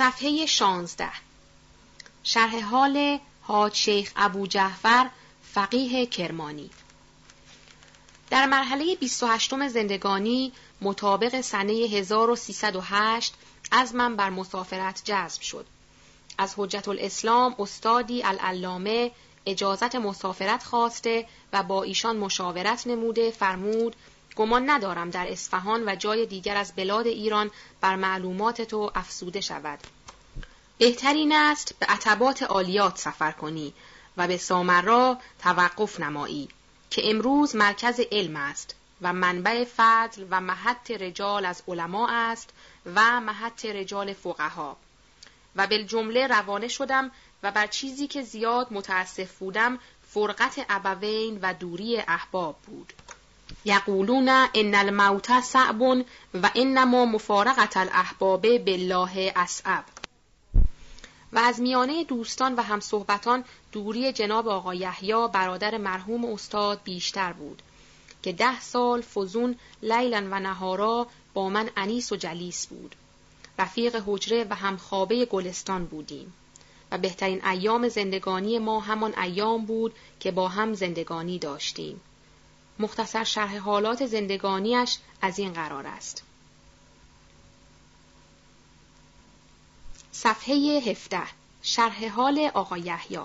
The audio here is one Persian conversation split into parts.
صفحه 16 شرح حال حاج شیخ ابو جعفر فقیه کرمانی در مرحله 28 زندگانی مطابق سنه 1308 از من بر مسافرت جذب شد. از حجت الاسلام استادی العلامه اجازت مسافرت خواسته و با ایشان مشاورت نموده فرمود گمان ندارم در اصفهان و جای دیگر از بلاد ایران بر معلومات تو افسوده شود. بهترین است به عتبات عالیات سفر کنی و به سامرا توقف نمایی که امروز مرکز علم است و منبع فضل و محط رجال از علما است و محط رجال فقها و بالجمله روانه شدم و بر چیزی که زیاد متاسف بودم فرقت ابوین و دوری احباب بود یقولون ان الموت صعب و انما مفارقت الاحباب بالله اصعب و از میانه دوستان و همصحبتان دوری جناب آقا یحیی برادر مرحوم استاد بیشتر بود که ده سال فزون لیلا و نهارا با من انیس و جلیس بود. رفیق حجره و همخوابه گلستان بودیم. و بهترین ایام زندگانی ما همان ایام بود که با هم زندگانی داشتیم. مختصر شرح حالات زندگانیش از این قرار است. صفحه 17 شرح حال آقا یحیی.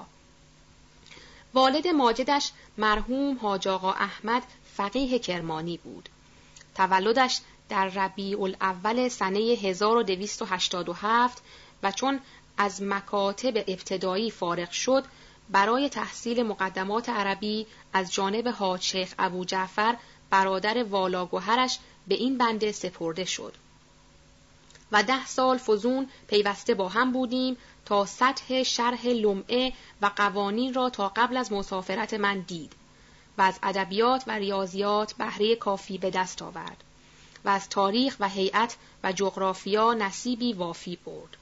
والد ماجدش مرحوم حاج آقا احمد فقیه کرمانی بود. تولدش در ربیع الاول سنه 1287 و چون از مکاتب ابتدایی فارغ شد برای تحصیل مقدمات عربی از جانب حاج شیخ ابو جعفر برادر والاگوهرش به این بنده سپرده شد. و ده سال فزون پیوسته با هم بودیم تا سطح شرح لمعه و قوانین را تا قبل از مسافرت من دید و از ادبیات و ریاضیات بهره کافی به دست آورد و از تاریخ و هیئت و جغرافیا نصیبی وافی برد.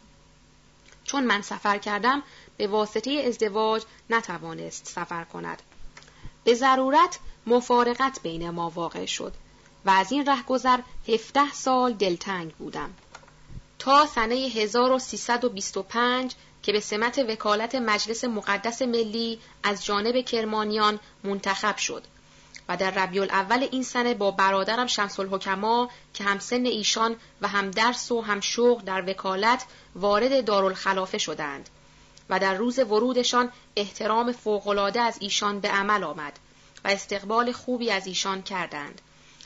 چون من سفر کردم به واسطه ازدواج نتوانست سفر کند. به ضرورت مفارقت بین ما واقع شد و از این رهگذر هفده سال دلتنگ بودم. تا سنه 1325 که به سمت وکالت مجلس مقدس ملی از جانب کرمانیان منتخب شد. و در ربیع الاول این سنه با برادرم شمس الحکما که هم سن ایشان و هم درس و هم شغل در وکالت وارد دارالخلافه شدند و در روز ورودشان احترام فوقالعاده از ایشان به عمل آمد و استقبال خوبی از ایشان کردند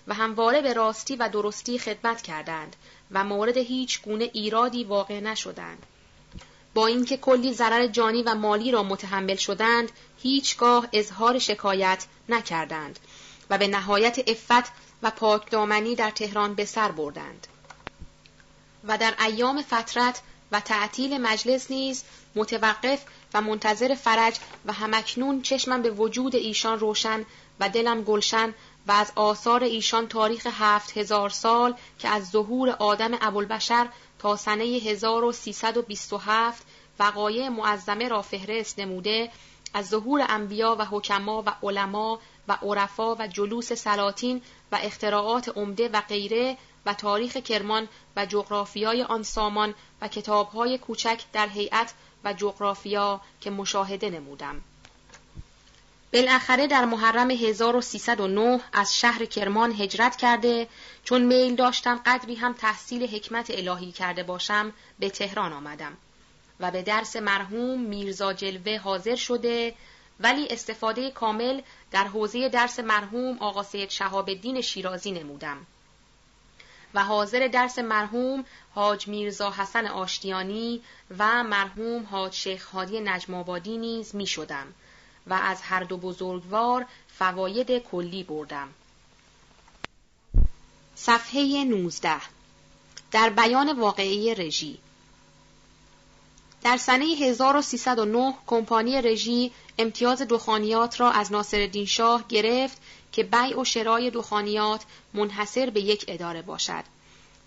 و همواره به راستی و درستی خدمت کردند و مورد هیچ گونه ایرادی واقع نشدند. با اینکه کلی ضرر جانی و مالی را متحمل شدند، هیچگاه اظهار شکایت نکردند و به نهایت افت و پاکدامنی در تهران به سر بردند. و در ایام فترت و تعطیل مجلس نیز متوقف و منتظر فرج و همکنون چشمم به وجود ایشان روشن و دلم گلشن و از آثار ایشان تاریخ هفت هزار سال که از ظهور آدم ابوالبشر تا سنه 1327 وقایع معظمه را فهرست نموده از ظهور انبیا و حکما و علما و عرفا و جلوس سلاطین و اختراعات عمده و غیره و تاریخ کرمان و جغرافیای آن سامان و کتابهای کوچک در هیئت و جغرافیا که مشاهده نمودم. بالاخره در محرم 1309 از شهر کرمان هجرت کرده چون میل داشتم قدری هم تحصیل حکمت الهی کرده باشم به تهران آمدم و به درس مرحوم میرزا جلوه حاضر شده ولی استفاده کامل در حوزه درس مرحوم آقا سید شهاب الدین شیرازی نمودم. و حاضر درس مرحوم حاج میرزا حسن آشتیانی و مرحوم حاج شیخ هادی نجم نیز می شدم و از هر دو بزرگوار فواید کلی بردم. صفحه 19 در بیان واقعی رژی. در سنه 1309 کمپانی رژی امتیاز دخانیات را از ناصرالدین شاه گرفت که بیع و شرای دخانیات منحصر به یک اداره باشد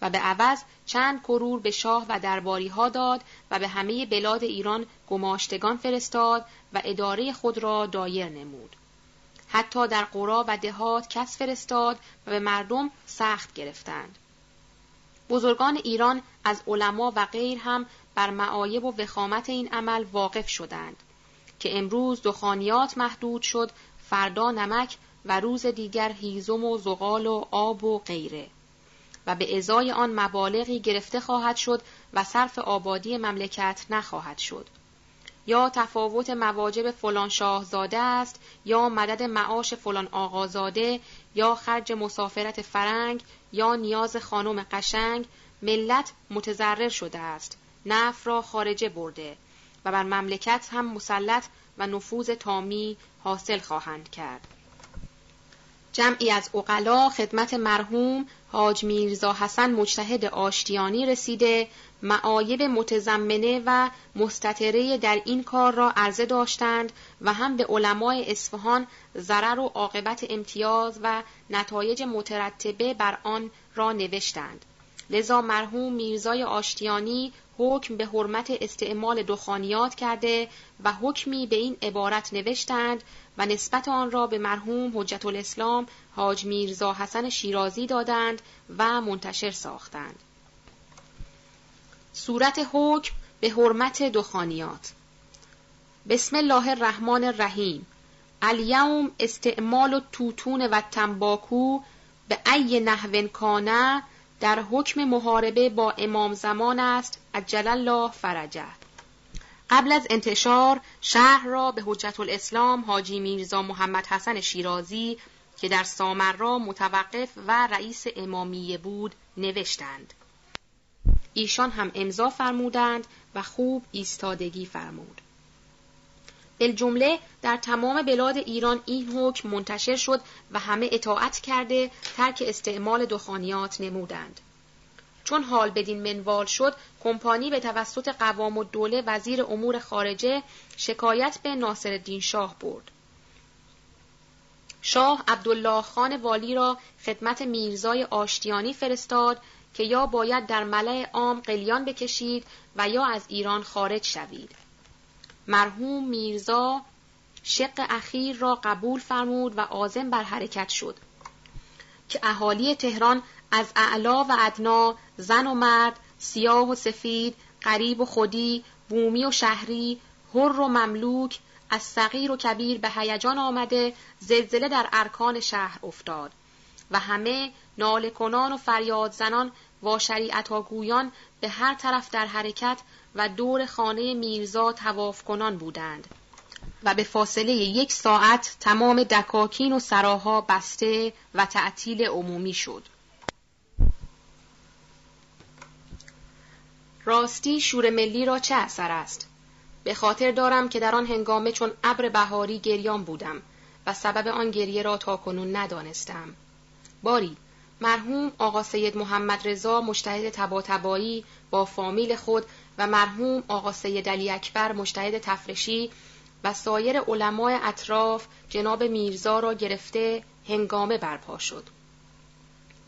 و به عوض چند کرور به شاه و درباری ها داد و به همه بلاد ایران گماشتگان فرستاد و اداره خود را دایر نمود. حتی در قرا و دهات کس فرستاد و به مردم سخت گرفتند. بزرگان ایران از علما و غیر هم بر معایب و وخامت این عمل واقف شدند که امروز دخانیات محدود شد فردا نمک و روز دیگر هیزم و زغال و آب و غیره. و به ازای آن مبالغی گرفته خواهد شد و صرف آبادی مملکت نخواهد شد. یا تفاوت مواجب فلان شاهزاده است یا مدد معاش فلان آقازاده یا خرج مسافرت فرنگ یا نیاز خانم قشنگ ملت متضرر شده است. نف را خارجه برده و بر مملکت هم مسلط و نفوذ تامی حاصل خواهند کرد. جمعی از اقلا خدمت مرحوم حاج میرزا حسن مجتهد آشتیانی رسیده معایب متضمنه و مستطره در این کار را عرضه داشتند و هم به علمای اصفهان ضرر و عاقبت امتیاز و نتایج مترتبه بر آن را نوشتند. لذا مرحوم میرزای آشتیانی حکم به حرمت استعمال دخانیات کرده و حکمی به این عبارت نوشتند و نسبت آن را به مرحوم حجت الاسلام حاج میرزا حسن شیرازی دادند و منتشر ساختند. صورت حکم به حرمت دخانیات بسم الله الرحمن الرحیم الیوم استعمال توتون و تنباکو به ای نحو کانه در حکم محاربه با امام زمان است عجل الله فرجه. قبل از انتشار شهر را به حجت الاسلام حاجی میرزا محمد حسن شیرازی که در سامرا متوقف و رئیس امامیه بود نوشتند. ایشان هم امضا فرمودند و خوب ایستادگی فرمود. جمله در تمام بلاد ایران این حکم منتشر شد و همه اطاعت کرده ترک استعمال دخانیات نمودند. چون حال بدین منوال شد کمپانی به توسط قوام و دوله وزیر امور خارجه شکایت به ناصر شاه برد. شاه عبدالله خان والی را خدمت میرزای آشتیانی فرستاد که یا باید در ملع عام قلیان بکشید و یا از ایران خارج شوید. مرحوم میرزا شق اخیر را قبول فرمود و آزم بر حرکت شد که اهالی تهران از اعلا و ادنا زن و مرد سیاه و سفید قریب و خودی بومی و شهری هر و مملوک از صغیر و کبیر به هیجان آمده زلزله در ارکان شهر افتاد و همه ناله کنان و فریاد زنان و شریعتاگویان به هر طرف در حرکت و دور خانه میرزا تواف کنان بودند و به فاصله یک ساعت تمام دکاکین و سراها بسته و تعطیل عمومی شد. راستی شور ملی را چه اثر است؟ به خاطر دارم که در آن هنگامه چون ابر بهاری گریان بودم و سبب آن گریه را تا کنون ندانستم. باری مرحوم آقا سید محمد رضا مشتهد تباتبایی با فامیل خود و مرحوم آقا سید علی اکبر مشتهد تفرشی و سایر علمای اطراف جناب میرزا را گرفته هنگامه برپا شد.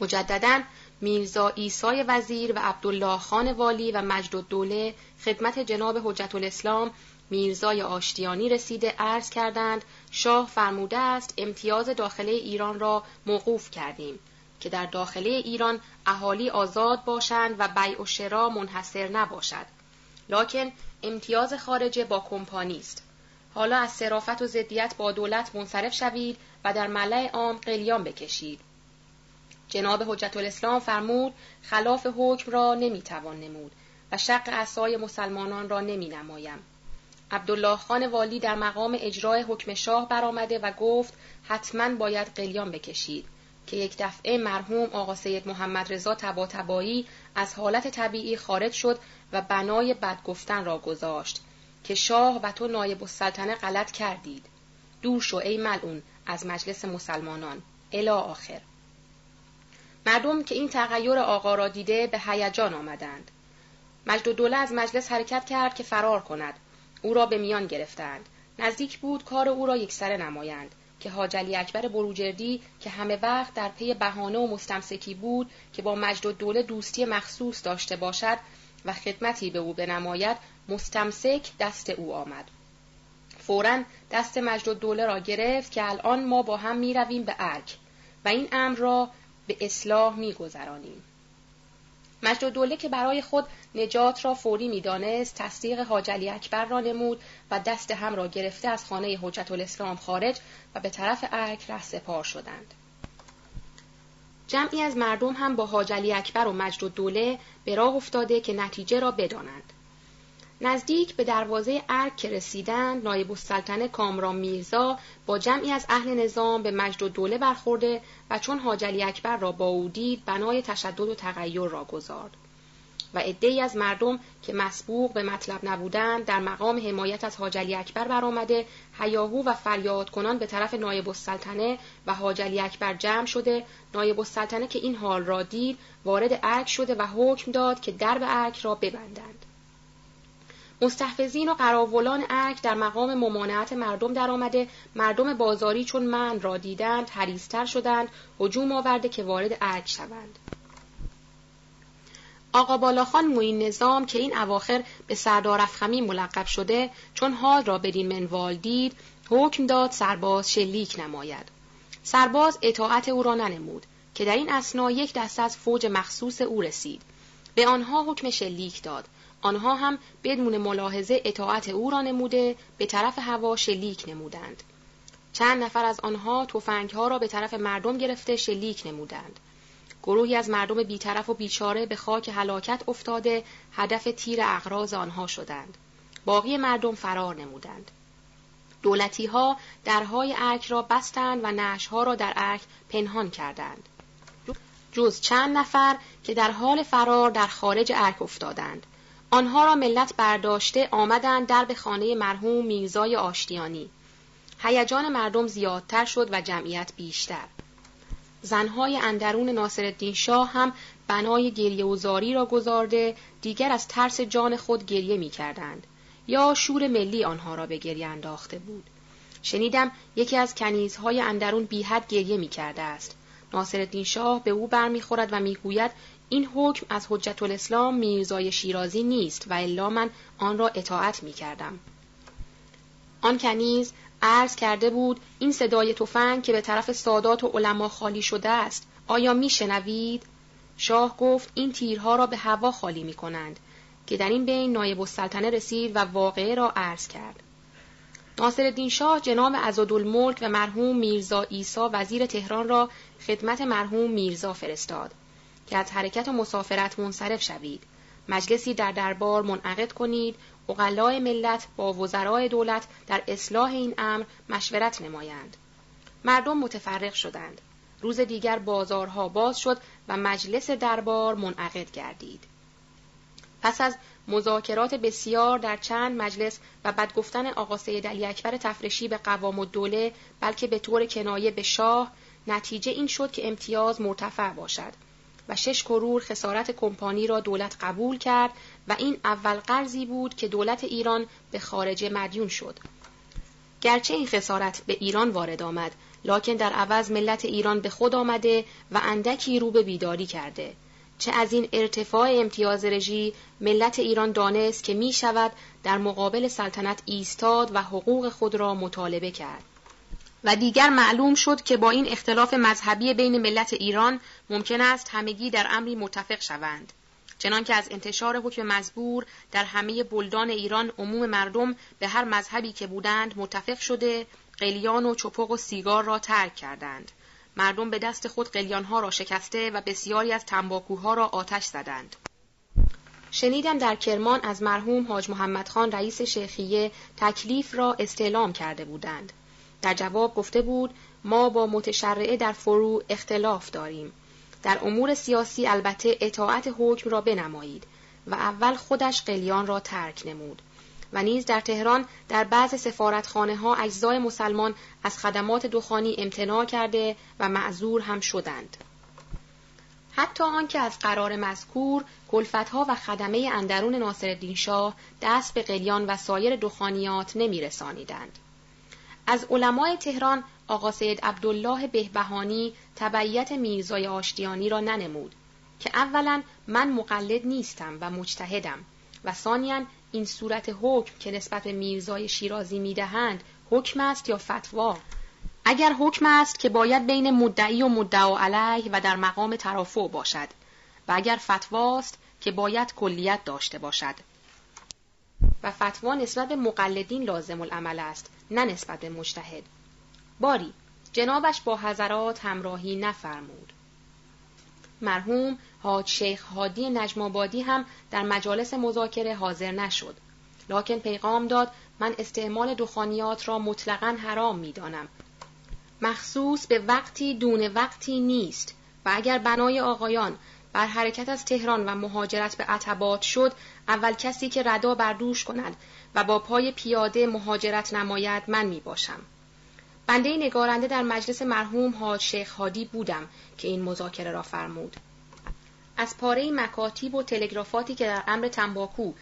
مجددا میرزا ایسای وزیر و عبدالله خان والی و مجد الدوله خدمت جناب حجت الاسلام میرزای آشتیانی رسیده عرض کردند شاه فرموده است امتیاز داخله ایران را موقوف کردیم که در داخله ایران اهالی آزاد باشند و بیع و شرا منحصر نباشد. لکن امتیاز خارجه با کمپانی است. حالا از صرافت و ضدیت با دولت منصرف شوید و در ملع عام قلیان بکشید. جناب حجت الاسلام فرمود خلاف حکم را نمی‌توان نمود و شق اعصای مسلمانان را نمی نمایم. عبدالله خان والی در مقام اجرای حکم شاه برآمده و گفت حتما باید قلیان بکشید که یک دفعه مرحوم آقا سید محمد رضا تباتبایی از حالت طبیعی خارج شد و بنای بدگفتن را گذاشت که شاه و تو نایب السلطنه غلط کردید. دور شو ای ملعون از مجلس مسلمانان. الا آخر. مردم که این تغییر آقا را دیده به هیجان آمدند. مجد و دوله از مجلس حرکت کرد که فرار کند. او را به میان گرفتند. نزدیک بود کار او را یکسره نمایند که حاجلی اکبر بروجردی که همه وقت در پی بهانه و مستمسکی بود که با مجد و دوله دوستی مخصوص داشته باشد و خدمتی به او بنماید مستمسک دست او آمد. فورا دست مجد و دوله را گرفت که الان ما با هم می رویم به ارک و این امر را به اصلاح می گذرانیم. مجد دوله که برای خود نجات را فوری می‌دانست تصدیق حاج علی اکبر را نمود و دست هم را گرفته از خانه حجت الاسلام خارج و به طرف ارک ره سپار شدند جمعی از مردم هم با حاج علی اکبر و دوله به راه افتاده که نتیجه را بدانند نزدیک به دروازه ارک که رسیدند نایب السلطنه کامران میرزا با جمعی از اهل نظام به مجد و دوله برخورده و چون حاجلی اکبر را با او دید بنای تشدد و تغییر را گذارد. و عدهای از مردم که مسبوق به مطلب نبودند در مقام حمایت از حاجلی اکبر برآمده هیاهو و فریاد کنان به طرف نایب السلطنه و حاجلی اکبر جمع شده. نایب السلطنه که این حال را دید وارد ارک شده و حکم داد که درب ارک را ببندند. مستحفظین و قراولان ارک در مقام ممانعت مردم درآمده. مردم بازاری چون من را دیدند حریستر شدند. هجوم آورده که وارد ارک شوند. آقا بالاخان موین نظام که این اواخر به سردار افخمی ملقب شده چون حال را بدین منوال دید حکم داد سرباز شلیک نماید. سرباز اطاعت او را ننمود که در این اسنا یک دست از فوج مخصوص او رسید. به آنها حکم شلیک داد. آنها هم بدون ملاحظه اطاعت او را نموده به طرف هوا شلیک نمودند. چند نفر از آنها ها را به طرف مردم گرفته شلیک نمودند. گروهی از مردم بیطرف و بیچاره به خاک هلاکت افتاده هدف تیر اغراض آنها شدند. باقی مردم فرار نمودند. دولتی ها درهای ارک را بستند و نشها را در ارک پنهان کردند. جز چند نفر که در حال فرار در خارج ارک افتادند. آنها را ملت برداشته آمدند در به خانه مرحوم میرزای آشتیانی. هیجان مردم زیادتر شد و جمعیت بیشتر. زنهای اندرون ناصرالدین شاه هم بنای گریه و زاری را گذارده دیگر از ترس جان خود گریه می کردند. یا شور ملی آنها را به گریه انداخته بود. شنیدم یکی از کنیزهای اندرون بیحد گریه می کرده است. ناصرالدین شاه به او برمیخورد و می‌گوید این حکم از حجت الاسلام میرزای شیرازی نیست و الا من آن را اطاعت می کردم. آن کنیز عرض کرده بود این صدای تفنگ که به طرف سادات و علما خالی شده است آیا می شنوید؟ شاه گفت این تیرها را به هوا خالی می کنند که در این بین نایب السلطنه رسید و واقعه را عرض کرد. ناصر شاه جناب عزادالملک و مرحوم میرزا ایسا وزیر تهران را خدمت مرحوم میرزا فرستاد. که از حرکت و مسافرت منصرف شوید. مجلسی در دربار منعقد کنید. اقلای ملت با وزرای دولت در اصلاح این امر مشورت نمایند. مردم متفرق شدند. روز دیگر بازارها باز شد و مجلس دربار منعقد گردید. پس از مذاکرات بسیار در چند مجلس و بد گفتن آقا سید علی اکبر تفرشی به قوام الدوله بلکه به طور کنایه به شاه نتیجه این شد که امتیاز مرتفع باشد. و شش کرور خسارت کمپانی را دولت قبول کرد و این اول قرضی بود که دولت ایران به خارج مدیون شد. گرچه این خسارت به ایران وارد آمد، لکن در عوض ملت ایران به خود آمده و اندکی رو به بیداری کرده. چه از این ارتفاع امتیاز رژی ملت ایران دانست که می شود در مقابل سلطنت ایستاد و حقوق خود را مطالبه کرد. و دیگر معلوم شد که با این اختلاف مذهبی بین ملت ایران ممکن است همگی در امری متفق شوند. چنانکه از انتشار حکم مزبور در همه بلدان ایران عموم مردم به هر مذهبی که بودند متفق شده قلیان و چپق و سیگار را ترک کردند. مردم به دست خود قلیانها را شکسته و بسیاری از تنباکوها را آتش زدند. شنیدم در کرمان از مرحوم حاج محمد خان رئیس شیخیه تکلیف را استعلام کرده بودند. در جواب گفته بود ما با متشرعه در فرو اختلاف داریم در امور سیاسی البته اطاعت حکم را بنمایید و اول خودش قلیان را ترک نمود و نیز در تهران در بعض سفارتخانه ها اجزای مسلمان از خدمات دخانی امتناع کرده و معذور هم شدند. حتی آنکه از قرار مذکور کلفتها و خدمه اندرون ناصرالدین شاه دست به قلیان و سایر دخانیات نمی رسانیدند. از علمای تهران آقا سید عبدالله بهبهانی تبعیت میرزای آشتیانی را ننمود که اولا من مقلد نیستم و مجتهدم و ثانیا این صورت حکم که نسبت به میرزای شیرازی می‌دهند حکم است یا فتوا؟ اگر حکم است که باید بین مدعی و مدعا علیه و در مقام ترافع باشد و اگر فتواست که باید کلیت داشته باشد. و فتوا نسبت به مقلدین لازم العمل است نه نسبت به مجتهد. باری جنابش با حضرات همراهی نفرمود. مرحوم حاج شیخ هادی نجمابادی هم در مجالس مذاکره حاضر نشد. لکن پیغام داد من استعمال دخانیات را مطلقا حرام می‌دانم. مخصوص به وقتی دون وقتی نیست. و اگر بنای آقایان بر حرکت از تهران و مهاجرت به عتبات شد اول کسی که ردا بر دوش کند و با پای پیاده مهاجرت نماید من می باشم. بنده نگارنده در مجلس مرحوم حاج شیخ هادی بودم که این مذاکره را فرمود. از پاره مکاتیب و تلگرافاتی که در امر تنباکو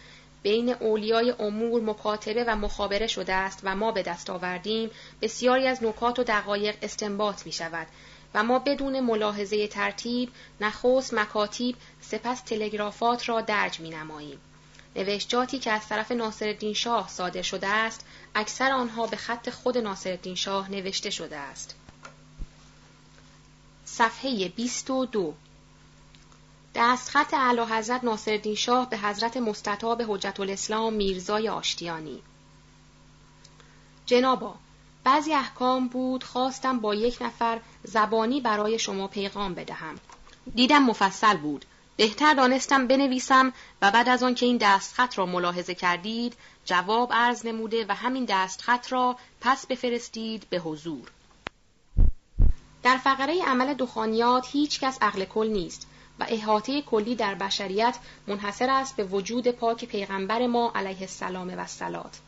بین اولیای امور مکاتبه و مخابره شده است و ما به دست آوردیم بسیاری از نکات و دقایق استنباط می شود و ما بدون ملاحظه ترتیب نخست مکاتیب سپس تلگرافات را درج می نماییم. نوشتاتی که از طرف ناصرالدین شاه صادر شده است اکثر آنها به خط خود ناصرالدین شاه نوشته شده است. صفحه 22 دستخط اعلی حضرت ناصرالدین شاه به حضرت مستطاب حجت الاسلام میرزای آشتیانی. جنابا بعضی احکام بود خواستم با یک نفر زبانی برای شما پیغام بدهم. دیدم مفصل بود. بهتر دانستم بنویسم و بعد از آن که این دستخط را ملاحظه کردید جواب عرض نموده و همین دستخط را پس بفرستید به حضور. در فقره عمل دخانیات هیچ کس عقل کل نیست و احاطه کلی در بشریت منحصر است به وجود پاک پیغمبر ما علیه السلام و السلات.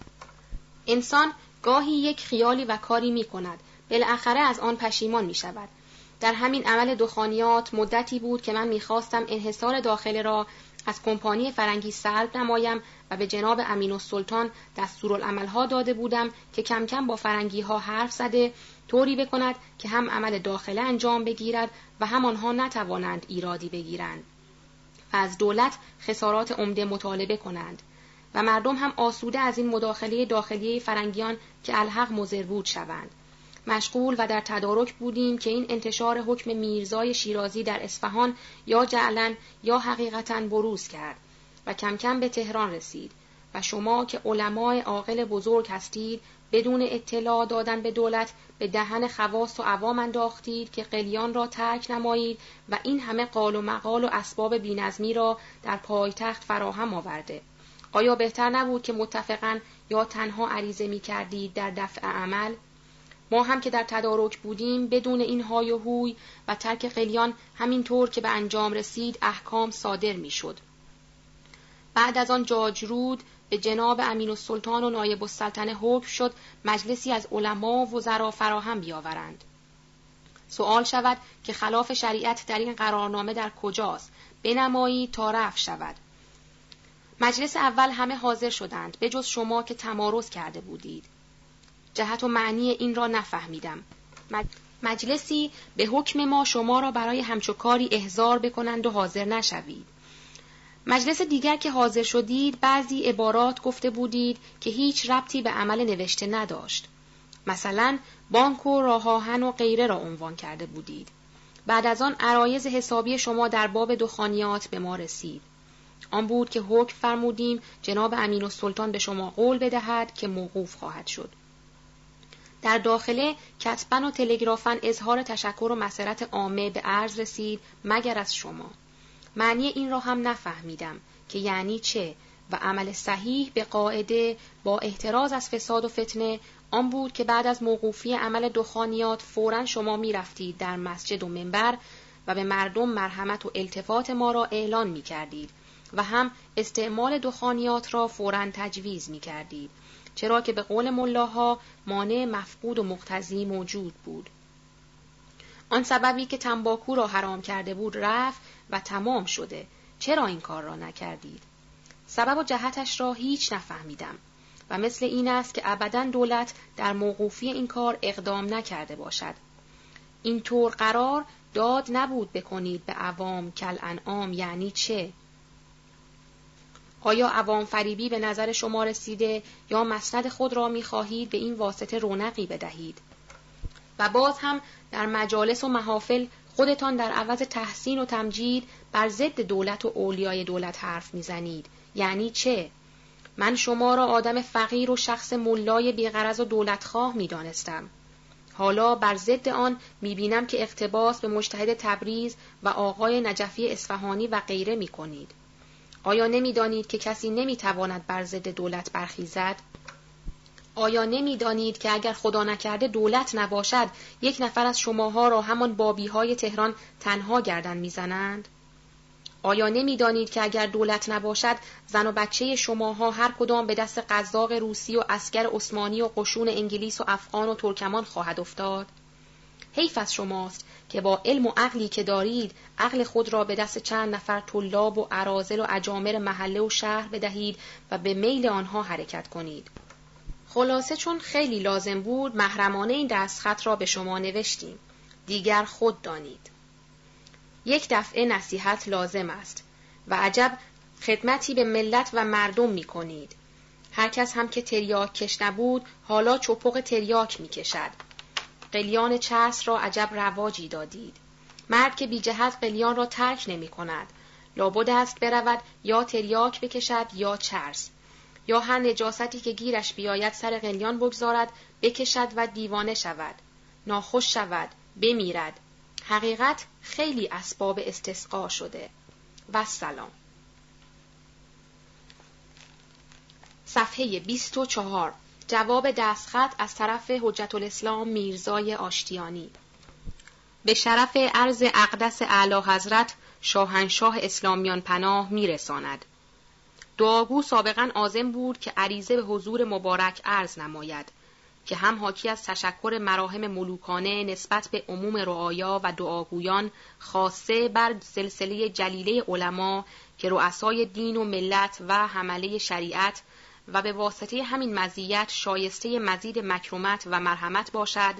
انسان گاهی یک خیالی و کاری می کند بالاخره از آن پشیمان می شود در همین عمل دخانیات مدتی بود که من می‌خواستم انحصار داخل را از کمپانی فرنگی سلب نمایم و به جناب امین و سلطان دستورالعملها داده بودم که کم کم با فرنگی ها حرف زده طوری بکند که هم عمل داخله انجام بگیرد و هم آنها نتوانند ایرادی بگیرند و از دولت خسارات عمده مطالبه کنند. و مردم هم آسوده از این مداخله داخلی فرنگیان که الحق مضر بود شوند. مشغول و در تدارک بودیم که این انتشار حکم میرزای شیرازی در اصفهان یا جعلا یا حقیقتا بروز کرد و کم کم به تهران رسید و شما که علمای عاقل بزرگ هستید بدون اطلاع دادن به دولت به دهن خواست و عوام انداختید که قلیان را ترک نمایید و این همه قال و مقال و اسباب بینظمی را در پایتخت فراهم آورده. آیا بهتر نبود که متفقا یا تنها عریضه می کردید در دفع عمل؟ ما هم که در تدارک بودیم بدون این های و هوی و ترک قلیان همینطور که به انجام رسید احکام صادر می شد. بعد از آن جاجرود به جناب امین و سلطان و نایب السلطنه حکم شد مجلسی از علما و وزرا فراهم بیاورند. سوال شود که خلاف شریعت در این قرارنامه در کجاست بنمایی تا رفع شود مجلس اول همه حاضر شدند به جز شما که تمارز کرده بودید. جهت و معنی این را نفهمیدم. مجلسی به حکم ما شما را برای همچو کاری احضار بکنند و حاضر نشوید. مجلس دیگر که حاضر شدید بعضی عبارات گفته بودید که هیچ ربطی به عمل نوشته نداشت. مثلا بانک و راهاهن و غیره را عنوان کرده بودید. بعد از آن عرایز حسابی شما در باب دخانیات به ما رسید. آن بود که حکم فرمودیم جناب امین و سلطان به شما قول بدهد که موقوف خواهد شد. در داخله کتبن و تلگرافن اظهار تشکر و مسرت عامه به عرض رسید مگر از شما. معنی این را هم نفهمیدم که یعنی چه و عمل صحیح به قاعده با احتراز از فساد و فتنه آن بود که بعد از موقوفی عمل دخانیات فورا شما می رفتید در مسجد و منبر و به مردم مرحمت و التفات ما را اعلان می کردید و هم استعمال دخانیات را فورا تجویز می کردید چرا که به قول ملاها مانع مفقود و مقتضی موجود بود. آن سببی که تنباکو را حرام کرده بود رفت و تمام شده. چرا این کار را نکردید؟ سبب و جهتش را هیچ نفهمیدم و مثل این است که ابدا دولت در موقوفی این کار اقدام نکرده باشد. این طور قرار داد نبود بکنید به عوام کل انعام یعنی چه؟ آیا عوام فریبی به نظر شما رسیده یا مسند خود را می‌خواهید به این واسطه رونقی بدهید؟ و باز هم در مجالس و محافل خودتان در عوض تحسین و تمجید بر ضد دولت و اولیای دولت حرف می‌زنید. یعنی چه؟ من شما را آدم فقیر و شخص ملای بیغرض و دولتخواه می‌دانستم. حالا بر ضد آن می‌بینم که اقتباس به مجتهد تبریز و آقای نجفی اصفهانی و غیره می‌کنید. آیا نمی‌دانید که کسی نمی‌تواند بر ضد دولت برخیزد؟ آیا نمی‌دانید که اگر خدا نکرده دولت نباشد یک نفر از شماها را همان بابی های تهران تنها گردن می‌زنند؟ آیا نمی‌دانید که اگر دولت نباشد زن و بچه شماها هر کدام به دست قزاق روسی و اسکر عثمانی و قشون انگلیس و افغان و ترکمان خواهد افتاد؟ حیف از شماست. که با علم و عقلی که دارید عقل خود را به دست چند نفر طلاب و عرازل و اجامر محله و شهر بدهید و به میل آنها حرکت کنید خلاصه چون خیلی لازم بود محرمانه این دستخط را به شما نوشتیم دیگر خود دانید یک دفعه نصیحت لازم است و عجب خدمتی به ملت و مردم می کنید. هر کس هم که تریاک کش نبود حالا چپق تریاک می کشد. قلیان چرس را عجب رواجی دادید. مرد که بی جهت قلیان را ترک نمی کند. لابد است برود یا تریاک بکشد یا چرس. یا هر نجاستی که گیرش بیاید سر قلیان بگذارد بکشد و دیوانه شود. ناخوش شود. بمیرد. حقیقت خیلی اسباب استسقا شده و سلام صفحه 24 جواب دستخط از طرف حجت الاسلام میرزای آشتیانی. به شرف عرض اقدس اعلی حضرت شاهنشاه اسلامیان پناه میرساند. دعاگو سابقا آزم بود که عریضه به حضور مبارک عرض نماید که هم حاکی از تشکر مراهم ملوکانه نسبت به عموم رعایا و دعاگویان خاصه بر سلسله جلیله علما که رؤسای دین و ملت و حمله شریعت و به واسطه همین مزیت شایسته مزید مکرمت و مرحمت باشد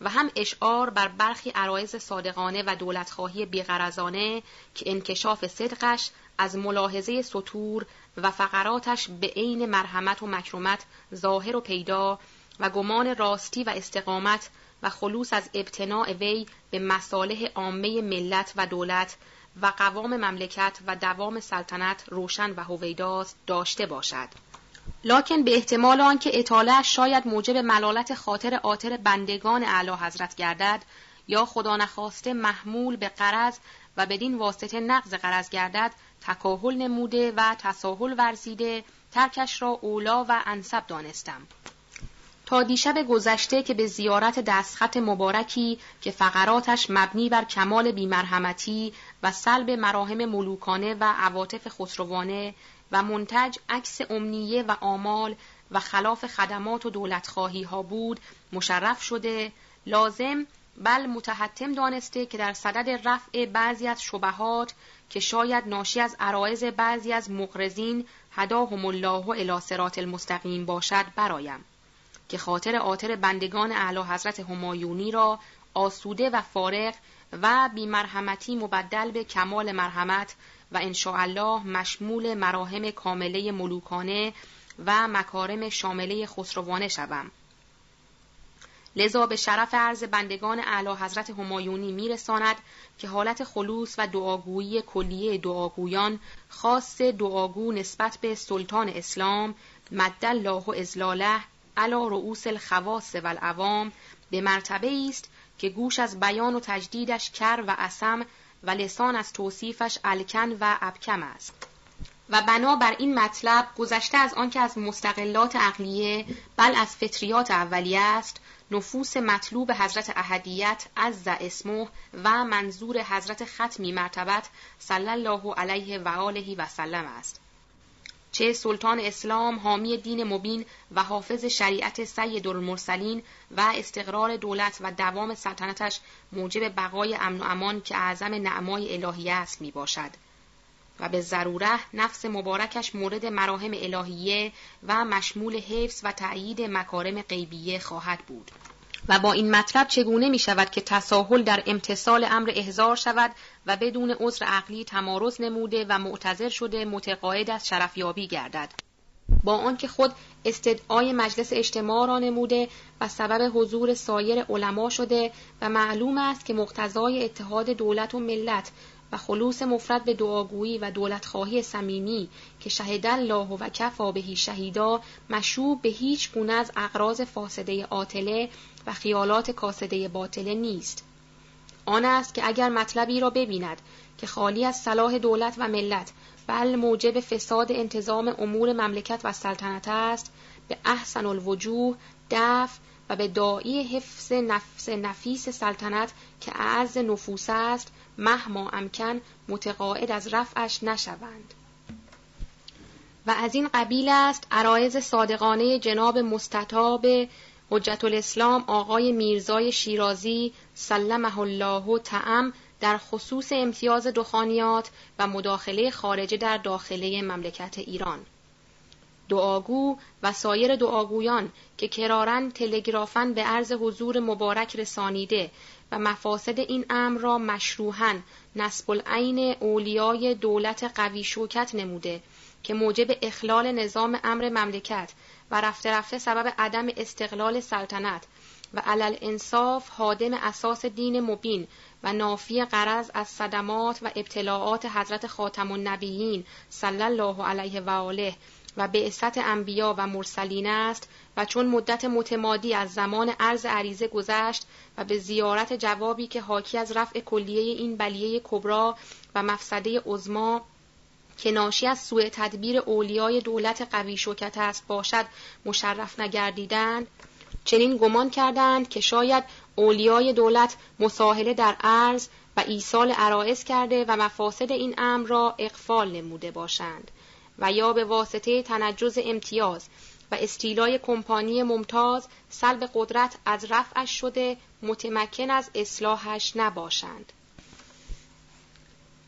و هم اشعار بر برخی عرایز صادقانه و دولتخواهی بیغرزانه که انکشاف صدقش از ملاحظه سطور و فقراتش به عین مرحمت و مکرمت ظاهر و پیدا و گمان راستی و استقامت و خلوص از ابتناع وی به مصالح عامه ملت و دولت و قوام مملکت و دوام سلطنت روشن و هویداست داشته باشد. لکن به احتمال آنکه اطاله شاید موجب ملالت خاطر آتر بندگان اعلی حضرت گردد یا خدا نخواسته محمول به قرض و بدین واسطه نقض قرض گردد تکاهل نموده و تساهل ورزیده ترکش را اولا و انصب دانستم. تا دیشب گذشته که به زیارت دستخط مبارکی که فقراتش مبنی بر کمال بیمرحمتی و سلب مراهم ملوکانه و عواطف خسروانه و منتج عکس امنیه و آمال و خلاف خدمات و دولتخواهی ها بود مشرف شده لازم بل متحتم دانسته که در صدد رفع بعضی از شبهات که شاید ناشی از عرایز بعضی از مقرزین هداهم الله و الاسرات المستقیم باشد برایم که خاطر آتر بندگان اعلی حضرت همایونی را آسوده و فارغ و بیمرحمتی مبدل به کمال مرحمت و الله مشمول مراهم کامله ملوکانه و مکارم شامله خسروانه شوم. لذا به شرف عرض بندگان اعلی حضرت همایونی میرساند که حالت خلوص و دعاگویی کلیه دعاگویان خاص دعاگو نسبت به سلطان اسلام مد الله ازلاله علا رؤوس الخواص و العوام به مرتبه است که گوش از بیان و تجدیدش کر و اسم و لسان از توصیفش الکن و ابکم است. و بنا بر این مطلب گذشته از آنکه از مستقلات عقلیه بل از فطریات اولیه است نفوس مطلوب حضرت احدیت از اسمه و منظور حضرت ختمی مرتبت صلی الله علیه و آله و سلم است. چه سلطان اسلام حامی دین مبین و حافظ شریعت سید المرسلین و استقرار دولت و دوام سلطنتش موجب بقای امن و امان که اعظم نعمای الهیه است می باشد و به ضروره نفس مبارکش مورد مراهم الهیه و مشمول حفظ و تأیید مکارم غیبیه خواهد بود. و با این مطلب چگونه می شود که تساهل در امتصال امر احزار شود و بدون عذر عقلی تمارز نموده و معتظر شده متقاعد از شرفیابی گردد؟ با آنکه خود استدعای مجلس اجتماع را نموده و سبب حضور سایر علما شده و معلوم است که مقتضای اتحاد دولت و ملت و خلوص مفرد به دعاگویی و دولتخواهی صمیمی که شهد الله و کفا بهی شهیدا مشروب به هیچ گونه از اقراض فاسده عاطله و خیالات کاسده باطله نیست. آن است که اگر مطلبی را ببیند که خالی از صلاح دولت و ملت بل موجب فساد انتظام امور مملکت و سلطنت است به احسن الوجوه دفع و به دایی حفظ نفس نفیس سلطنت که اعز نفوس است مهما امکن متقاعد از رفعش نشوند. و از این قبیل است عرایز صادقانه جناب مستطاب حجت الاسلام آقای میرزای شیرازی سلمه الله تعم در خصوص امتیاز دخانیات و مداخله خارجه در داخله مملکت ایران. دعاگو و سایر دعاگویان که کرارن تلگرافن به عرض حضور مبارک رسانیده و مفاسد این امر را مشروحاً نسب العین اولیای دولت قوی شوکت نموده که موجب اخلال نظام امر مملکت و رفته رفته سبب عدم استقلال سلطنت و علل انصاف حادم اساس دین مبین و نافی قرض از صدمات و ابتلاعات حضرت خاتم النبیین صلی الله علیه و آله و بعثت انبیا و مرسلین است و چون مدت متمادی از زمان عرض عریضه گذشت و به زیارت جوابی که حاکی از رفع کلیه این بلیه کبرا و مفسده عظما که ناشی از سوء تدبیر اولیای دولت قوی شوکت است باشد مشرف نگردیدند. چنین گمان کردند که شاید اولیای دولت مساهله در عرض و ایصال عرائز کرده و مفاسد این امر را اقفال نموده باشند و یا به واسطه تنجز امتیاز و استیلای کمپانی ممتاز سلب قدرت از رفعش شده متمکن از اصلاحش نباشند.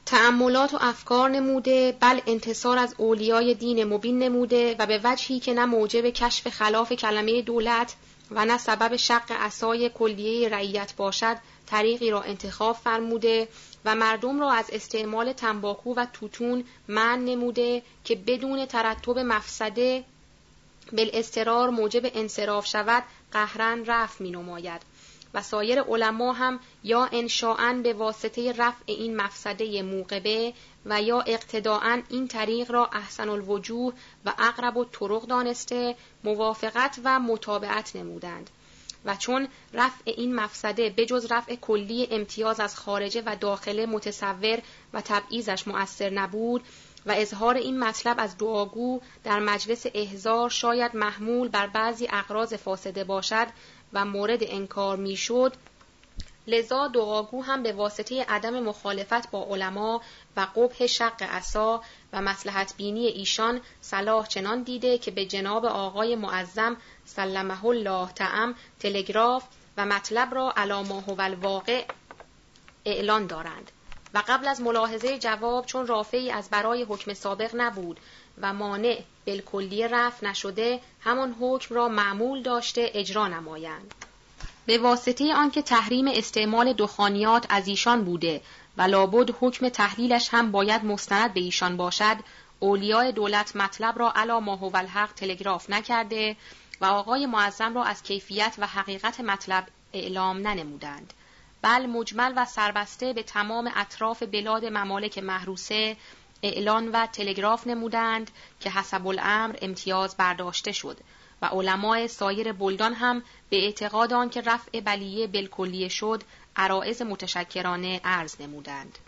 تأملات و افکار نموده بل انتصار از اولیای دین مبین نموده و به وجهی که نه موجب کشف خلاف کلمه دولت و نه سبب شق اسای کلیه رعیت باشد طریقی را انتخاب فرموده و مردم را از استعمال تنباکو و توتون من نموده که بدون ترتب مفسده بالاسترار موجب انصراف شود قهرن رفع می نماید و سایر علما هم یا انشاءن به واسطه رفع این مفسده موقبه و یا اقتداعا این طریق را احسن الوجوه و اقرب و طرق دانسته موافقت و مطابعت نمودند. و چون رفع این مفسده بجز رفع کلی امتیاز از خارجه و داخله متصور و تبعیزش مؤثر نبود و اظهار این مطلب از دعاگو در مجلس احزار شاید محمول بر بعضی اقراض فاسده باشد و مورد انکار می‌شد لذا دعاگو هم به واسطه عدم مخالفت با علما و قبح شق عصا و مسلحت بینی ایشان صلاح چنان دیده که به جناب آقای معظم سلمه الله تعم تلگراف و مطلب را علامه و الواقع اعلان دارند. و قبل از ملاحظه جواب چون رافعی از برای حکم سابق نبود و مانع بالکلی رفع نشده همان حکم را معمول داشته اجرا نمایند. به واسطه آنکه تحریم استعمال دخانیات از ایشان بوده و لابد حکم تحلیلش هم باید مستند به ایشان باشد اولیای دولت مطلب را علا ما هو الحق تلگراف نکرده و آقای معظم را از کیفیت و حقیقت مطلب اعلام ننمودند. بل مجمل و سربسته به تمام اطراف بلاد ممالک محروسه اعلان و تلگراف نمودند که حسب الامر امتیاز برداشته شد و علمای سایر بلدان هم به اعتقاد آن که رفع بلیه بالکلیه شد عرائز متشکرانه عرض نمودند.